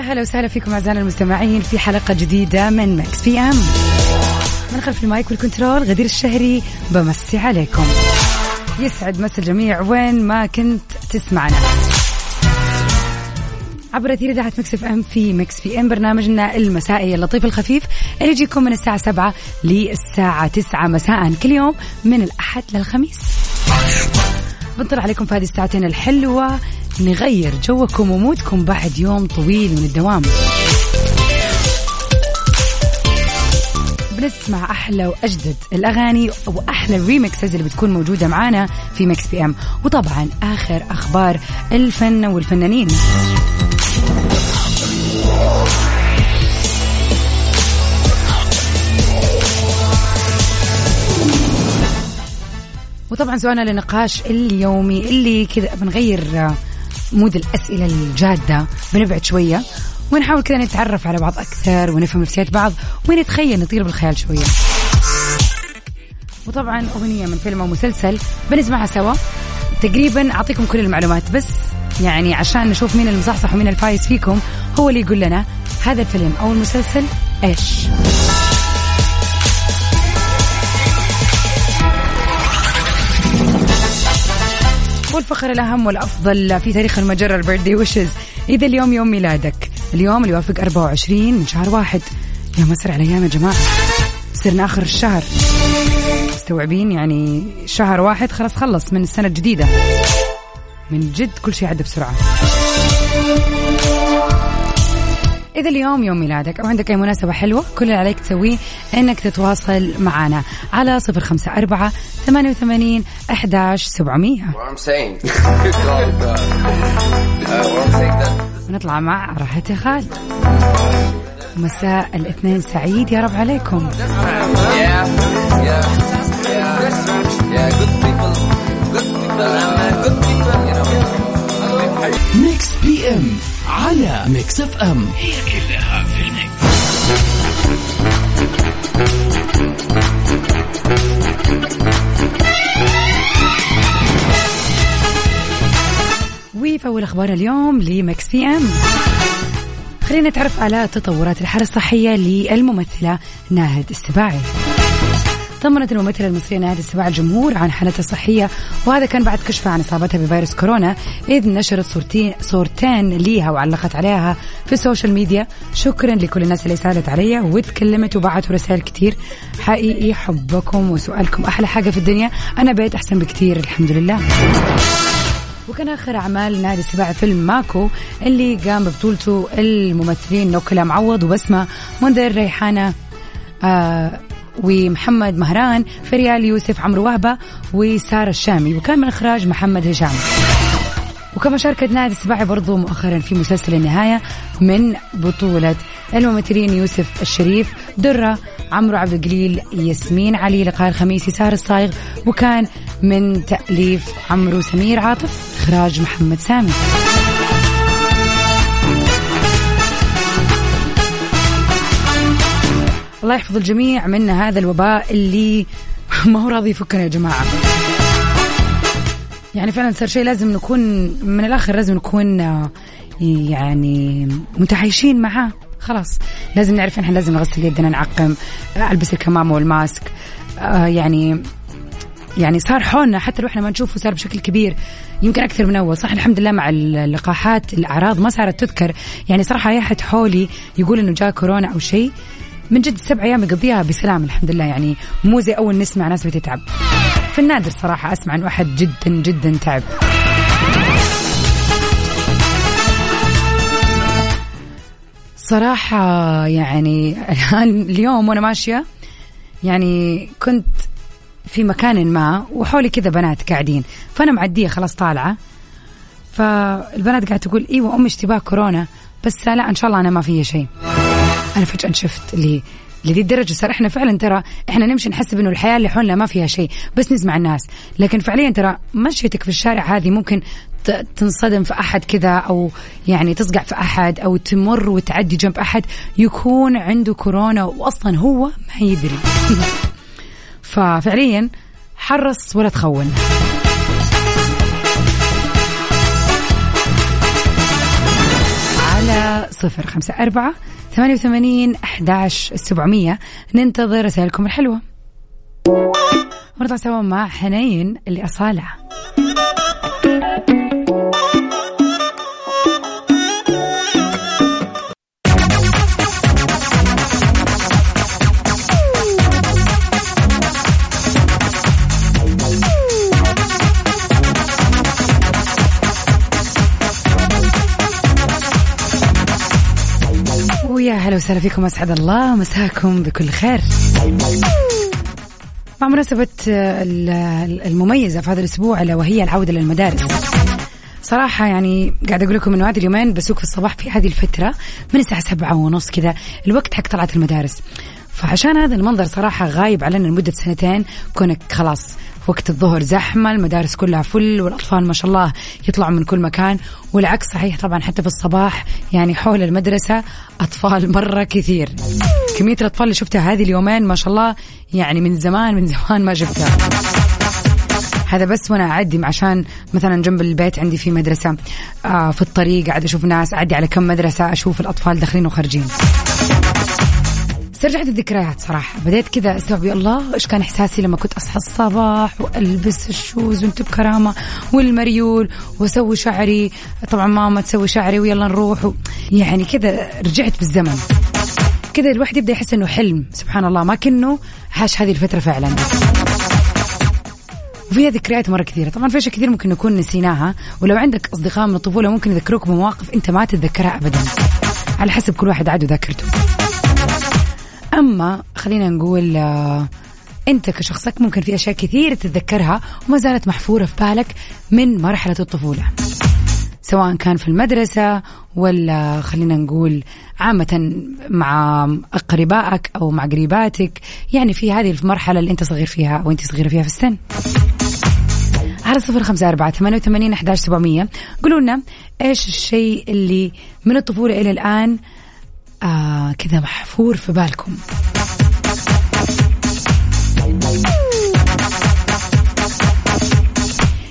هلا وسهلا فيكم أعزائنا المستمعين في حلقة جديدة من Mix PM من خلف المايك والكنترول غدير الشهري بمسي عليكم. يسعد مسا الجميع وين ما كنت تسمعنا. عبر أثير إذاعة Mix FM في Mix PM برنامجنا المسائي اللطيف الخفيف اللي يجيكم من الساعة 7 للساعة 9 مساء كل يوم من الأحد للخميس. بنطلع عليكم في هذه الساعتين الحلوة. نغير جوكم و mood كم بعد يوم طويل من الدوام. بنسمع أحلى وأجدد الأغاني وأحلى ال remixes اللي بتكون موجودة معانا في Mix PM وطبعا آخر أخبار الفن والفنانين. وطبعا سؤالنا للنقاش اليومي اللي كذا بنغير mood الأسئلة الجادة. بنبعد شوية ونحاول كذا نتعرف على بعض أكثر ونفهم نفسيات بعض ونتخيل نطير بالخيال شوية. وطبعا أغنية من فيلم أو مسلسل بنسمعها سوا. تقريبا أعطيكم كل المعلومات بس يعني عشان نشوف مين المصحصح ومين الفايز فيكم هو اللي يقول لنا هذا الفيلم أو المسلسل إيش. والفخر الأهم والأفضل في تاريخ المجرة البيرثدي ويشز إذا اليوم يوم ميلادك. اليوم اللي يوافق 24 من شهر واحد. يا مسرع الأيام يا جماعة. صرنا آخر الشهر. مستوعبين؟ يعني شهر واحد خلاص خلص من السنة الجديدة. من جد كل شيء عدى بسرعة. إذا اليوم يوم ميلادك أو عندك أي مناسبة حلوة كل اللي عليك تسويه إنك تتواصل معنا على صفر خمسة أربعة ثمانية وثمانين أحداش سبعمية. ونطلع مع راحة يا خالد مساء الاثنين سعيد يا رب عليكم. Mix PM على Mix FM هي كلها في ال mix وفي أول أخبار اليوم ل Mix PM خلينا نتعرف على تطورات الحالة الصحية للممثلة ناهد السباعي. طمنت الممثلة المصرية ناهد السباعي الجمهور عن حالتها الصحية وهذا كان بعد كشفها عن إصابتها بفيروس كورونا إذ نشرت صورتين صورتين ليها وعلقت عليها في ال social media. شكرا لكل الناس اللي سالت عليا وتكلمت وبعتوا رسائل كتير. حقيقي حبكم وسؤالكم أحلى حاجة في الدنيا. أنا بقيت أحسن بكتير الحمد لله. وكان آخر أعمال نادي السباعي فيلم ماكو اللي قام ببطولته الممثلين نوكلا معوض وبسمة منذر ريحانة آه ومحمد مهران فريال يوسف عمرو وهبة وسارة الشامي وكان من إخراج محمد هشام. وكما شاركت نادي السباعي برضو مؤخرا في مسلسل النهاية من بطولة الممثلين يوسف الشريف درة عمرو عبد القليل ياسمين علي لقاء الخميس يسار الصايغ وكان من تأليف عمرو سمير عاطف إخراج محمد سامي. الله يحفظ الجميع من هذا الوباء اللي ما هو راضي يفكنا يا جماعة. يعني فعلا صار شيء لازم نكون من الآخر لازم نكون آه، يعني متعايشين معاه. خلاص لازم نعرف إحنا لازم نغسل يدنا نعقم ألبس الكمامه والماسك آه يعني يعني صار حولنا حتى لو إحنا ما نشوفه صار بشكل كبير يمكن أكثر من أول. صح الحمد لله مع اللقاحات الأعراض ما صارت تذكر. يعني صراحة أي أحد حولي يقول إنه جاء كورونا أو شيء من جد السبع أيام يقضيها بسلام الحمد لله يعني مو زي أول نسمع ناس بتتعب. في النادر صراحة أسمع انه احد جدا جدا تعب. صراحة يعني الآن اليوم وأنا ماشية يعني كنت في مكان ما وحولي كذا بنات قاعدين. فأنا معدية خلاص طالعة. فالبنات قاعدة تقول إيوه أمي اشتباه كورونا. بس لا إن شاء الله أنا ما في شيء. أنا فجأة شفت اللي لذي الدرجة. صار إحنا فعلا ترى إحنا نمشي نحسب إنه الحياة اللي حولنا ما فيها شيء بس نسمع الناس. لكن فعليا ترى مشيتك في الشارع هذه ممكن تنصدم في أحد كذا أو يعني تصقع في أحد أو تمر وتعدي جنب أحد يكون عنده كورونا واصلا هو ما يدري. ففعليا حرص ولا تخون. على صفر خمسة أربعة ثمانية وثمانين أحداش سبعمية. ننتظر رسائلكم الحلوة. ونطلع سوا مع حنين اللي أصالة هلا وسهلا فيكم أسعد الله مساكم بكل خير. مع مناسبة المميزة في هذا الأسبوع ألا وهي العودة للمدارس. صراحة يعني قاعد أقول لكم إنه هذه اليومين بسوق في الصباح في هذه الفترة من الساعة سبعة ونص كذا الوقت حق طلعت المدارس. فعشان هذا المنظر صراحة غايب علينا لمدة سنتين كونك خلاص وقت الظهر زحمة المدارس كلها فل والأطفال ما شاء الله يطلعوا من كل مكان والعكس صحيح طبعا حتى في الصباح يعني حول المدرسة أطفال مرة كثير. كمية الأطفال اللي شفتها هذه اليومين ما شاء الله يعني من زمان من زمان ما شفتها. هذا بس وأنا أعدي عشان مثلا جنب البيت عندي في مدرسة آه في الطريق قاعد أشوف ناس أعدي على كم مدرسة أشوف الأطفال داخلين وخارجين. استرجعت الذكريات صراحة. بديت كذا استوعب الله إيش كان إحساسي لما كنت أصحى الصباح وألبس الشوز وانت بكرامة والمريول وأسوي شعري. طبعا ماما تسوي شعري ويلا نروح. يعني كذا رجعت بالزمن. كذا الواحد يبدأ يحس إنه حلم سبحان الله ما كنه عاش هذه الفترة فعلا. وفيها ذكريات مرة كثيرة. طبعا في أشياء كثير ممكن نكون نسيناها ولو عندك أصدقاء من الطفولة ممكن يذكروك بمواقف أنت ما تتذكرها أبدا. على حسب كل واحد عاد ذاكرته أما خلينا نقول آه، أنت كشخصك ممكن في أشياء كثير تتذكرها وما زالت محفورة في بالك من مرحلة الطفولة. سواء كان في المدرسة ولا خلينا نقول عامة مع أقربائك أو مع قريباتك يعني في هذه المرحلة اللي أنت صغير فيها أو أنت صغيرة فيها في السن. على صفر خمسة أربعة ثمانية وثمانين أحداش سبعمية. قولوا لنا إيش الشيء اللي من الطفولة إلى الآن آه كذا محفور في بالكم.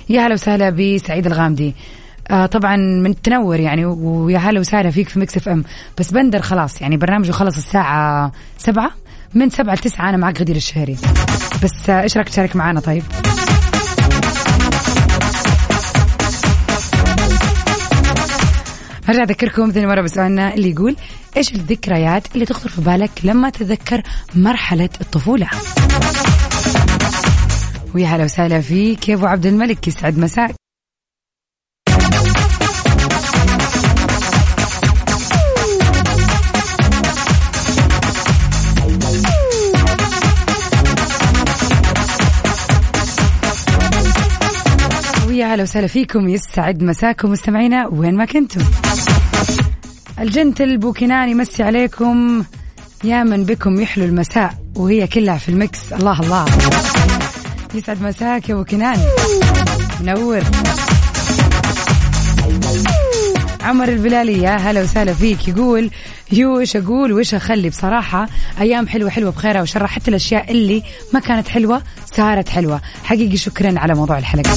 يا هلا وسهلا بسعيد الغامدي. آه طبعا من تنور يعني ويا هلا وسهلا فيك في Mix FM. بس بندر خلاص يعني برنامجه خلص الساعة سبعة. من سبعة لتسعة أنا معك غدير الشهري. بس آه إيش رأيك تشارك معنا طيب؟ أرجع أذكركم ثاني مرة بسؤالنا اللي يقول إيش الذكريات اللي تخطر في بالك لما تتذكر مرحلة الطفولة؟ ويا هلا وسهلا فيك يا أبو عبد الملك يسعد مساك. ويا هلا وسهلا فيكم. يسعد مساكم مستمعينا وين ما كنتم. الجنتل بوكينان يمسي عليكم. يا من بكم يحلو المساء وهي كلها في ال mix. الله الله. يسعد مساك يا بوكينان منور. عمر البلالي يا هلا وسهلا فيك. يقول يو إيش أقول وايش أخلي؟ بصراحة أيام حلوة حلوة بخيرها وشرها. حتى الأشياء اللي ما كانت حلوة صارت حلوة. حقيقي شكرا على موضوع الحلقة.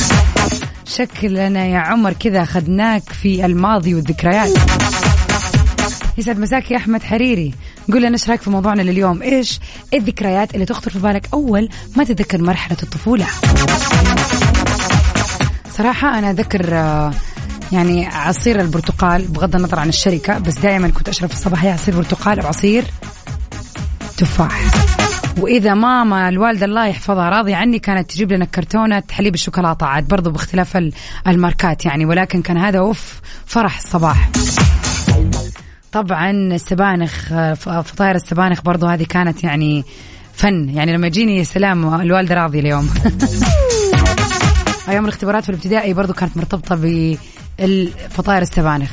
شكلنا يا عمر كذا أخذناك في الماضي والذكريات. يسعد مساك يا أحمد حريري. قول لنا إيش رأيك في موضوعنا لليوم؟ إيش الذكريات اللي تخطر في بالك أول ما تتذكر مرحلة الطفولة؟ صراحة أنا أذكر آه، يعني عصير البرتقال بغض النظر عن الشركة بس دائما كنت أشرب في الصباح يا عصير برتقال أو عصير تفاح. وإذا ماما الوالدة الله يحفظها راضية عني كانت تجيب لنا كرتونة حليب الشوكولاتة عاد برضو باختلاف الماركات يعني ولكن كان هذا أوف فرح الصباح. طبعا السبانخ فطاير السبانخ برضو هذه كانت يعني فن. يعني لما يجيني سلام الوالدة راضية اليوم. أيام الاختبارات في الابتدائي برضو كانت مرتبطة بالفطاير السبانخ.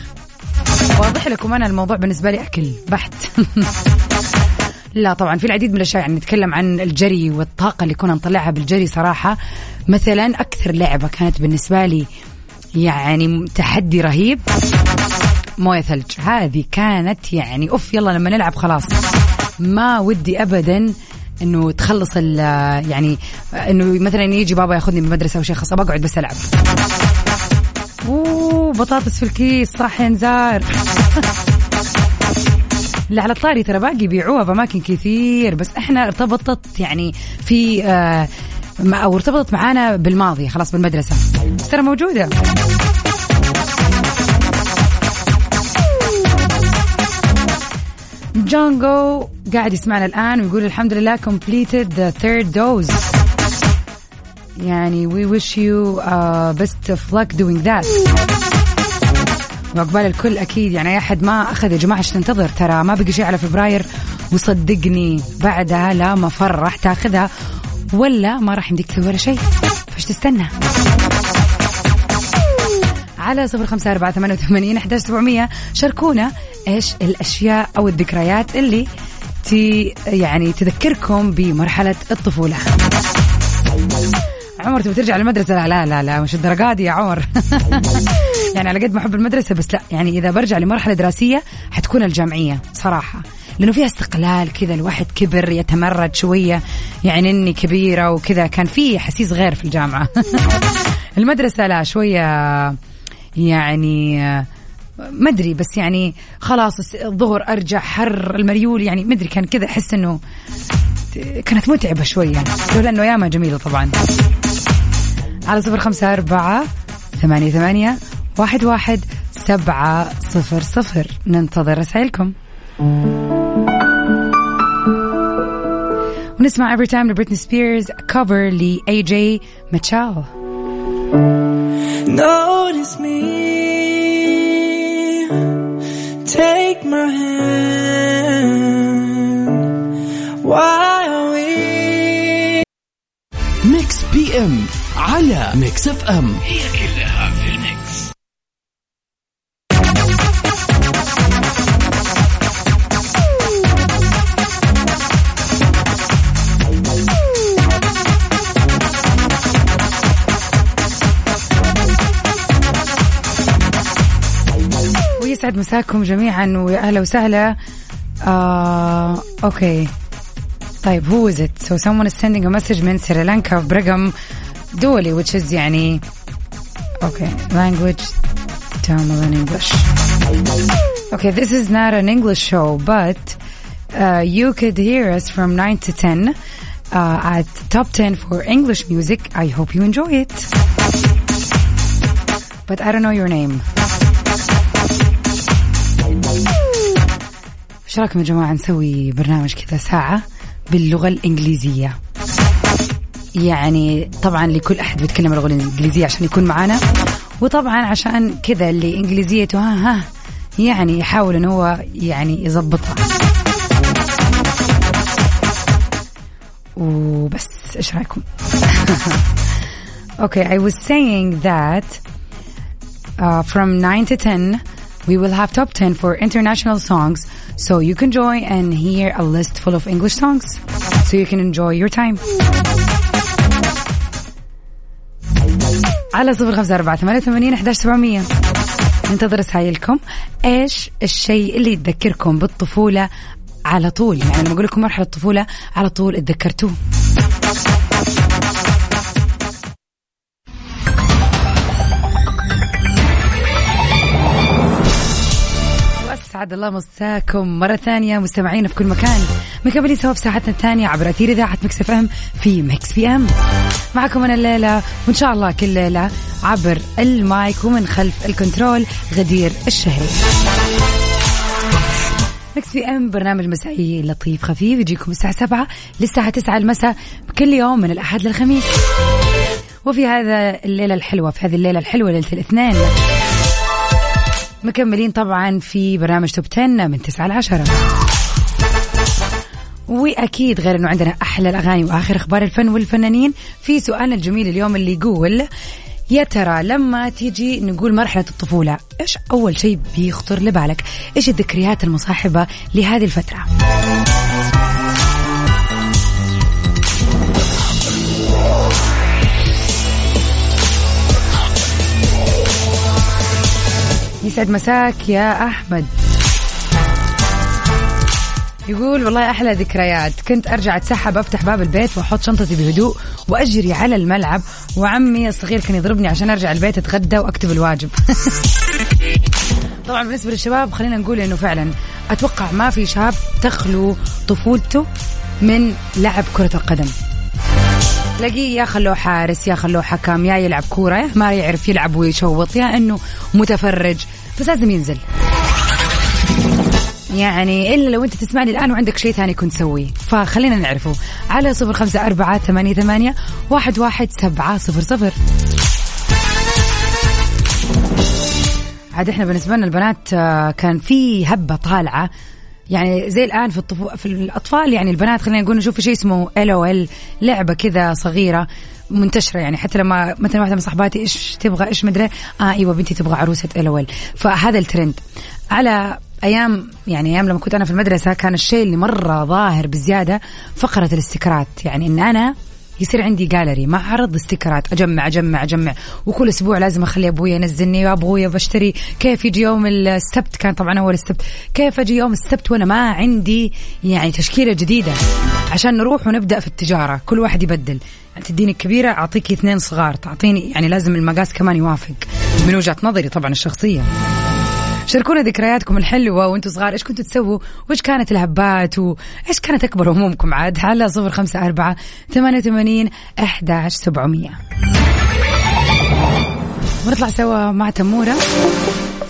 واضح لكم أنا الموضوع بالنسبة لي أكل بحت. لا طبعا في العديد من الأشياء يعني نتكلم عن الجري والطاقة اللي كنا نطلعها بالجري صراحة. مثلا أكثر لعبة كانت بالنسبة لي يعني تحدي رهيب موية ثلج. هذه كانت يعني أوف يلا لما نلعب خلاص. ما ودي ابدا إنه تخلص يعني إنه مثلا يجي بابا ياخذني من المدرسة أو شيء خاصه بقعد بس ألعب. أوه بطاطس في الكيس صح يا نزار. اللي على الطاري ترى باقي يبيعوها في اماكن كثير بس إحنا ارتبطت يعني في آه أو ارتبطت معانا بالماضي خلاص بالمدرسة. بس ترى موجودة. جونجو قاعد يسمعنا الآن ويقول الحمد لله completed the third dose. يعني we wish you uh, best of luck doing that. وعقبال الكل أكيد. يعني أي أحد ما أخذ يا جماعة إيش تنتظر؟ ترى ما بقي شيء على فبراير. وصدقني بعدها لا مفر راح تاخذها ولا ما راح يمديك تسوي ولا شيء. فايش تستنى؟ على صفر خمسة أربعة ثمانية وثمانين أحداش سبعمية. شاركونا إيش الأشياء أو الذكريات اللي تي يعني تذكركم بمرحلة الطفولة. عمر تبي ترجع للمدرسة؟ لا لا لا مش الدرجات يا عمر. يعني على قد ما أحب المدرسة بس لا يعني إذا برجع لمرحلة دراسية حتكون الجامعية صراحة لأنه فيها استقلال كذا الواحد كبر يتمرد شوية يعني إني كبيرة وكذا كان في حسيس غير في الجامعة. المدرسة لا شوية يعني ما أدري بس يعني خلاص الظهر أرجع حر المريول يعني ما أدري كان كذا أحس إنه كانت متعبة شوية لولا إنه أيامها جميلة طبعا. على صفر خمسة أربعة ثمانية ثمانية واحد واحد سبعة صفر صفر. ننتظر رسائلكم. ونسمع every time لبريتني سبيرز cover ل اي جي ماتشاو Notice me. Take my hand. While we Mix PM على Mix FM هي كلها يسعد مساكم جميعا ويا اهلا وسهلا آه، اوكي طيب who is it so someone is sending a message من سريلانكا برقم دولي which is يعني okay language Tamil and English okay this is not an English show but uh, you could hear us from 9 to 10 uh, at top 10 for English music I hope you enjoy it but I don't know your name إيش رايكم يا جماعة نسوي برنامج كذا ساعة باللغة الإنجليزية. يعني طبعا لكل أحد بيتكلم اللغة الإنجليزية عشان يكون معانا. وطبعا عشان كذا اللي إنجليزيته ها ها يعني يحاول إن هو يعني يظبطها وبس إيش رأيكم؟ Okay I was saying that uh, from 9 to 10 we will have top 10 for international songs. So you can join and hear a list full of English songs so you can enjoy your time. على صفر خمسة أربعة ثمانية ثمانين أحداش سبعمية. ننتظر رسائلكم. إيش الشيء اللي يتذكركم بالطفولة على طول؟ يعني لما أقول لكم مرحلة الطفولة على طول اتذكرتوه. اسعد الله مساكم مرة ثانية مستمعينا في كل مكان. مكملين سوا في ساعتنا الثانية عبر أثير إذاعة Mix FM في Mix PM. معكم أنا الليلة وإن شاء الله كل ليلة عبر المايك ومن خلف الكنترول غدير الشهري. Mix PM برنامج مسائي لطيف خفيف يجيكم الساعة 7 للساعة 9 المساء كل يوم من الأحد للخميس. وفي هذا الليلة الحلوة في هذه الليلة الحلوة ليلة الاثنين مكملين طبعا في برنامج توب 10 من 9 ل 10 وأكيد غير إنه عندنا أحلى الأغاني وآخر أخبار الفن والفنانين. في سؤالنا الجميل اليوم اللي يقول يا ترى لما تيجي نقول مرحلة الطفولة إيش أول شيء بيخطر لبالك؟ إيش الذكريات المصاحبة لهذه الفترة؟ يسعد مساك يا أحمد. يقول والله أحلى ذكريات. كنت أرجع أتسحب أفتح باب البيت وأحط شنطتي بهدوء وأجري على الملعب وعمي الصغير كان يضربني عشان أرجع البيت أتغدى وأكتب الواجب. طبعا بالنسبة للشباب خلينا نقول إنه فعلا أتوقع ما في شاب تخلو طفولته من لعب كرة القدم. تلاقيه يا خلوه حارس يا خلوه حكم يا يلعب كورة ما يعرف يلعب ويشوط يا إنه متفرج. بس لازم ينزل. يعني إلا لو أنت تسمعني الآن وعندك شيء ثاني كنت تسويه. فخلينا نعرفه. على صفر خمسة أربعة ثمانية, ثمانية واحد, واحد سبعة صفر صفر. عاد إحنا بالنسبة لنا البنات آه، كان في هبة طالعة. يعني زي الآن في الطفو... في الأطفال يعني البنات خلينا نقول نشوف شيء اسمه ال أو ال لعبة كذا صغيرة. منتشرة يعني حتى لما مثلا واحدة من صحباتي إيش تبغى إيش مدري آه إيوه بنتي تبغى عروسة ال فهذا الترند. على أيام يعني أيام لما كنت أنا في المدرسة كان الشيء اللي مرة ظاهر بزيادة فقرة الاستكرات. يعني إن أنا يصير عندي جاليري معرض استيكرات أجمع أجمع أجمع. وكل أسبوع لازم أخلي أبوي ينزلني وابوي بشتري كيف يجي يوم السبت؟ كان طبعا أول السبت. كيف أجي يوم السبت وأنا ما عندي يعني تشكيلة جديدة؟ عشان نروح ونبدأ في التجارة. كل واحد يبدل. يعني تديني كبيره اعطيك اثنين صغار. تعطيني يعني لازم المقاس كمان يوافق من وجهة نظري طبعا الشخصية. شاركونا ذكرياتكم الحلوة وأنتم صغار. إيش كنتوا تسووا؟ وإيش كانت الهبات؟ وإيش كانت أكبر همومكم عاد؟ على صفر خمسة أربعة ثمانية وثمانين أحد سبعمية. ونطلع سوا مع تمورة.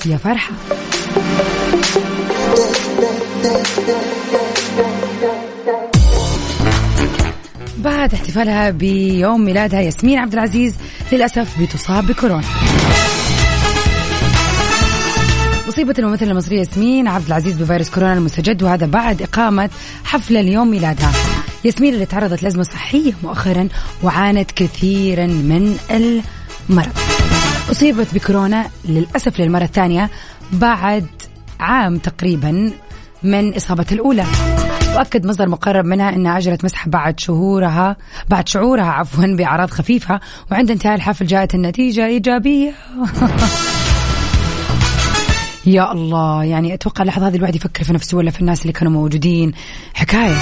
يا فرحة. بعد احتفالها بيوم ميلادها ياسمين عبد العزيز للأسف بتصاب بكورونا. أصيبت الممثلة المصرية ياسمين عبد العزيز بفيروس كورونا المستجد وهذا بعد إقامة حفلة اليوم ميلادها. ياسمين اللي تعرضت لأزمة صحية مؤخرا وعانت كثيرا من المرض. أصيبت بكورونا للأسف للمرة الثانية بعد عام تقريبا من إصابتها الأولى. وأكد مصدر مقرب منها انها أجرت مسحه بعد شهورها بعد شعورها عفوا بأعراض خفيفة وعند انتهاء الحفل جاءت النتيجة إيجابية. يا الله يعني أتوقع اللحظة هذه الواحد يفكر في نفسه ولا في الناس اللي كانوا موجودين. حكاية.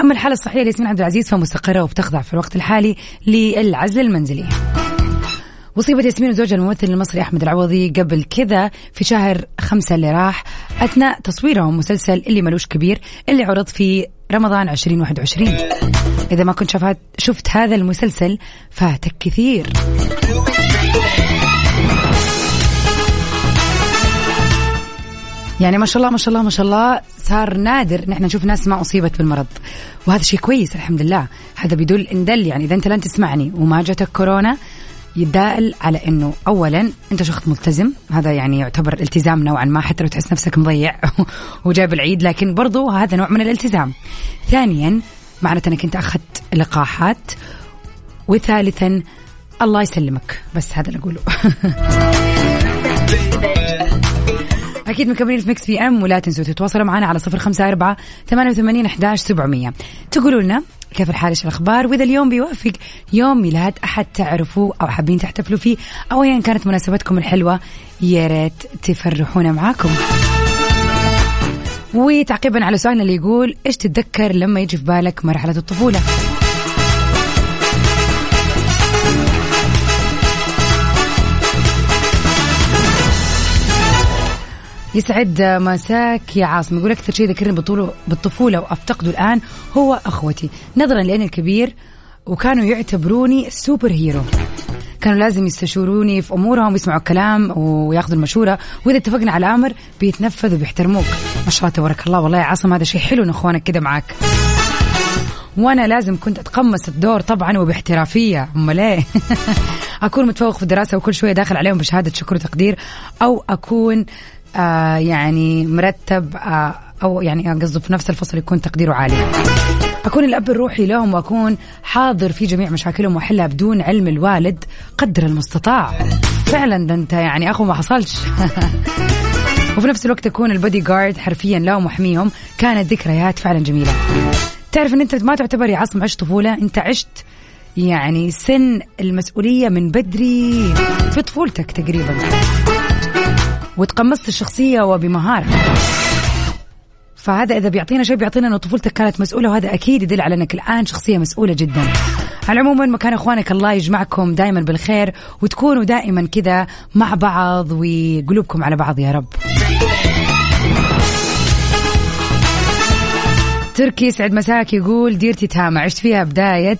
أما الحالة الصحية لياسمين عبد العزيز فمستقره وبتخضع في الوقت الحالي للعزل المنزلي. وصيبت ياسمين وزوجها الممثل المصري أحمد العوضي قبل كذا في شهر خمسة اللي راح أثناء تصويرهم مسلسل اللي ملوش كبير اللي عرض في رمضان 2021 إذا ما كنت شفت هذا المسلسل فاتك كثير. يعني ما شاء الله ما شاء الله ما شاء الله صار نادر ان إحنا نشوف ناس ما أصيبت بالمرض. وهذا شيء كويس الحمد لله. هذا بيدل ان دل يعني إذا أنت لن تسمعني وما جاتك كورونا يدال على إنه اولا أنت شخص ملتزم. هذا يعني يعتبر التزام نوعا ما حتى لو تحس نفسك مضيع وجايب العيد لكن برضو هذا نوع من الالتزام. ثانيا معناته أنك أنت أخذت لقاحات. وثالثا الله يسلمك. بس هذا اللي أقوله. أكيد مكملين في مكس بي أم ولا تنسوا تتواصلوا معنا على صفر خمسة أربعة ثمانية وثمانين أحداش سبعمية. تقولوا لنا كيف الحال إيش الأخبار؟ وإذا اليوم بيوافق يوم ميلاد أحد تعرفوه أو حابين تحتفلوا فيه أو ايا كانت مناسبتكم الحلوة يا ريت تفرحونا معاكم. وتعقيبا على سؤالنا اللي يقول إيش تتذكر لما يجي في بالك مرحلة الطفولة؟ يسعد مساك يا عاصم. يقول أكثر شيء ذكرني بالطفوله وأفتقده الآن هو أخوتي. نظرا لأني الكبير وكانوا يعتبروني سوبر هيرو. كانوا لازم يستشوروني في أمورهم ويسمعوا الكلام وياخذوا المشورة. وإذا اتفقنا على أمر بيتنفذ وبيحترموك. ما شاء الله تبارك الله. والله يا عاصم هذا شيء حلو إن إخوانك كذا معك وأنا لازم كنت أتقمص الدور طبعا وباحترافية. أمال إيه؟ أكون متفوق في الدراسة وكل شوية داخل عليهم بشهادة شكر وتقدير أو أكون آه يعني مرتب آه أو يعني قصده في نفس الفصل يكون تقديره عالي. أكون الأب الروحي لهم وأكون حاضر في جميع مشاكلهم وأحلها بدون علم الوالد قدر المستطاع. فعلا ده أنت يعني أخو ما حصلش. وفي نفس الوقت أكون البودي جارد حرفيا لهم وحميهم كانت ذكريات فعلا جميلة. تعرف أن أنت ما تعتبر يا عصم عشت طفولة أنت عشت يعني سن المسؤولية من بدري في طفولتك تقريبا. وتقمصت الشخصية وبمهارة. فهذا إذا بيعطينا شيء بيعطينا أنه طفولتك كانت مسؤولة وهذا أكيد يدل على أنك الآن شخصية مسؤولة جدا. على العموم مكان إخوانك الله يجمعكم دائما بالخير وتكونوا دائما كذا مع بعض وقلوبكم على بعض يا رب. تركي سعد مساك يقول ديرتي تامة عشت فيها بداية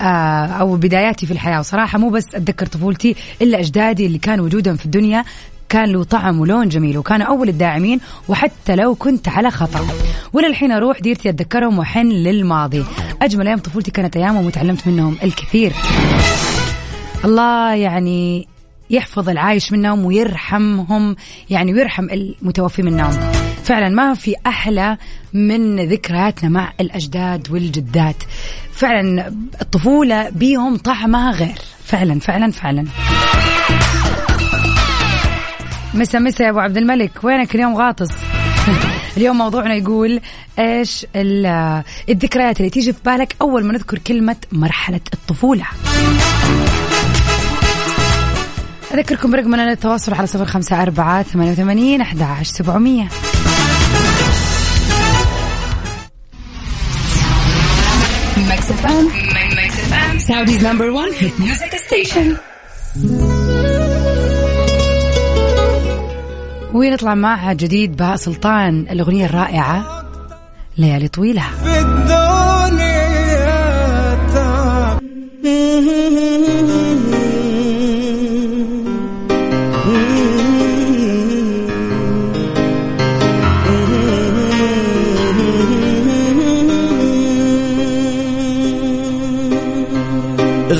آه، أو بداياتي في الحياة. وصراحة مو بس أتذكر طفولتي إلا أجدادي اللي كان وجودهم في الدنيا. كان له طعم ولون جميل وكانوا أول الداعمين وحتى لو كنت على خطأ. وللحين أروح ديرتي أتذكرهم واحن للماضي. أجمل أيام طفولتي كانت ايامهم وتعلمت منهم الكثير. الله يعني يحفظ العايش منهم ويرحمهم يعني ويرحم المتوفي منهم. فعلا ما في أحلى من ذكرياتنا مع الأجداد والجدات. فعلا الطفولة بيهم طعمها غير. فعلا فعلا فعلا. مسا مسا يا أبو عبد الملك. وينك اليوم غاطس؟ اليوم موضوعنا يقول إيش الذكريات اللي تيجي في بالك أول ما نذكر كلمة مرحلة الطفولة؟ أذكركم برقمنا للتواصل على صفر خمسة أربعة ثمانية وثمانين أحد عشر سبعمية. Saudi's number one hit music station. ونطلع مع جديد بهاء سلطان الأغنية الرائعة ليالي طويلة. في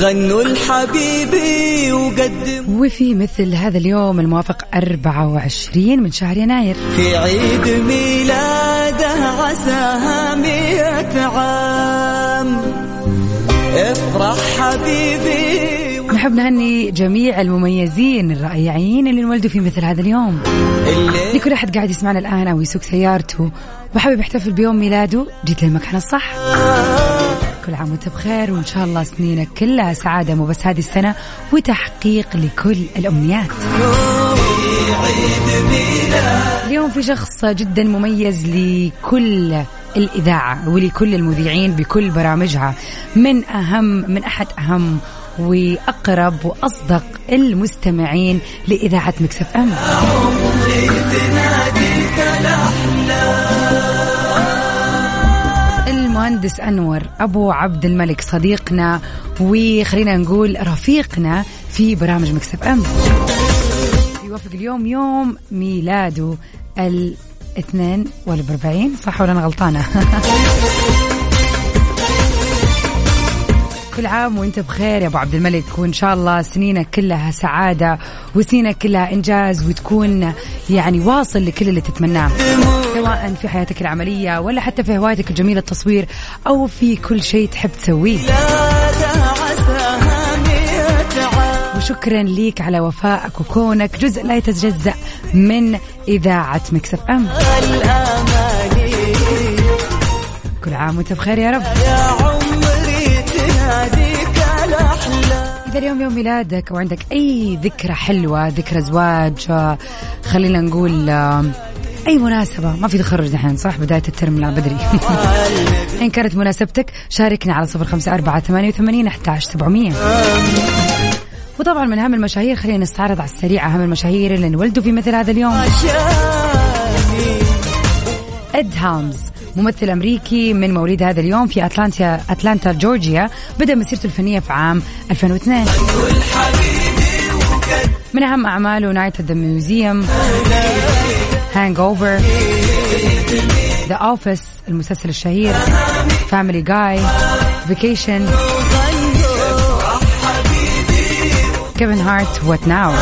غنوا الحبيبي وقدم وفي مثل هذا اليوم الموافق 24 من شهر يناير. في عيد ميلاده عساها مئة عام. افرح حبيبي نحب نهني جميع المميزين الرائعين اللي انولدوا في مثل هذا اليوم. لكل أحد قاعد يسمعنا الآن أو يسوق سيارته. وحابب يحتفل بيوم ميلاده. جيت للمكان الصح. كل عام وانت بخير وإن شاء الله سنينك كلها سعادة مو بس هذه السنة وتحقيق لكل الأمنيات. اليوم في شخص جدا مميز لكل الإذاعة ولكل المذيعين بكل برامجها من أهم من أحد أهم وأقرب وأصدق المستمعين لإذاعة مكسف أم. المهندس أنور أبو عبد الملك صديقنا وخلينا نقول رفيقنا في برامج مكسب أم. يوافق اليوم يوم ميلاده الاثنين والأربعين. صح ولا أنا غلطانة؟ كل عام وانت بخير يا أبو عبد الملك. وإن شاء الله سنينك كلها سعادة وسنينك كلها إنجاز وتكون يعني واصل لكل اللي تتمناه. سواء في حياتك العملية ولا حتى في هوايتك الجميلة التصوير أو في كل شيء تحب تسويه. وشكرا ليك على وفائك وكونك جزء لا يتجزأ من إذاعة مكسف أم. كل عام وانت بخير يا رب. إذا اليوم يوم ميلادك وعندك أي ذكرى حلوة ذكرى زواج خلينا نقول أي مناسبة؟ ما في تخرج دحين صح؟ بداية الترم لا بدري. إن كانت مناسبتك شاركنا على صفر خمسة أربعة ثمانية وثمانين أحتاج سبعمية. وطبعا من أهم المشاهير خلينا نستعرض على السريع أهم المشاهير اللي انولدوا في مثل هذا اليوم. إد هامز ممثل أمريكي من مواليد هذا اليوم في أتلانتا أتلانتا جورجيا. بدأ مسيرته الفنية في عام 2002 من أهم أعماله Night the Museum, Hangover, The Office المسلسل الشهير. Family Guy, Vacation كيفن هارت What Now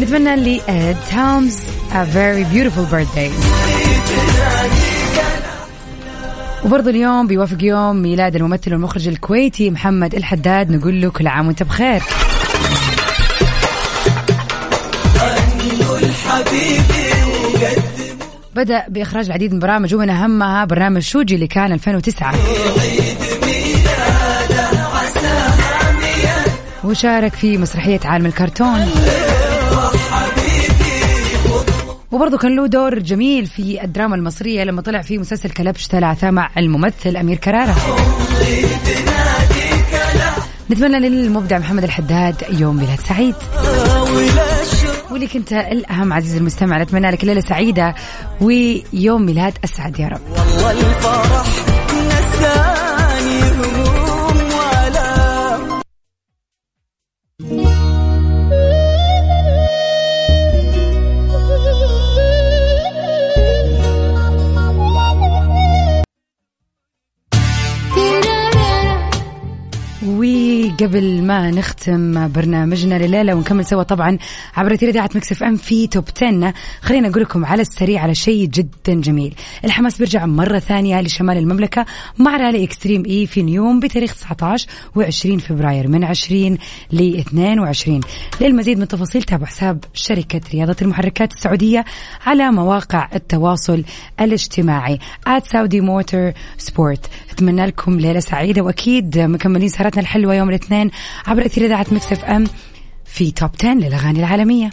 نتمنى لإد هيلمز a very beautiful birthday. وبرضه اليوم بيوافق يوم ميلاد الممثل والمخرج الكويتي محمد الحداد. نقول له كل عام وانت بخير. بدأ بإخراج العديد من البرامج ومن أهمها برنامج شوجي اللي كان 2009 وشارك في مسرحية عالم الكرتون. وبرضه كان له دور جميل في الدراما المصرية لما طلع في مسلسل كلبش ثلاثة مع الممثل أمير كرارة. نتمنى للمبدع محمد الحداد يوم ميلاد سعيد. ولك انت الأهم عزيزي المستمع نتمنى لك ليلة سعيدة ويوم ميلاد اسعد يا رب. والله الفرح نساني وقبل ما نختم برنامجنا لليلة ونكمل سوا طبعا عبر أثير إذاعة Mix FM في Top 10 خلينا أقول لكم على السريع على شيء جدا جميل. الحماس بيرجع مرة ثانية لشمال المملكة مع رالي Extreme E في نيوم بتاريخ 19 و20 فبراير من 20 ل 22 للمزيد من التفاصيل تابعوا حساب شركة رياضة المحركات السعودية على مواقع التواصل الاجتماعي. Saudi Motor Sport أتمنى لكم ليلة سعيدة وأكيد مكملين سهرتنا الحلوة يوم الاثنين. عبر اثير إذاعة Mix FM في Top 10 للأغاني العالمية.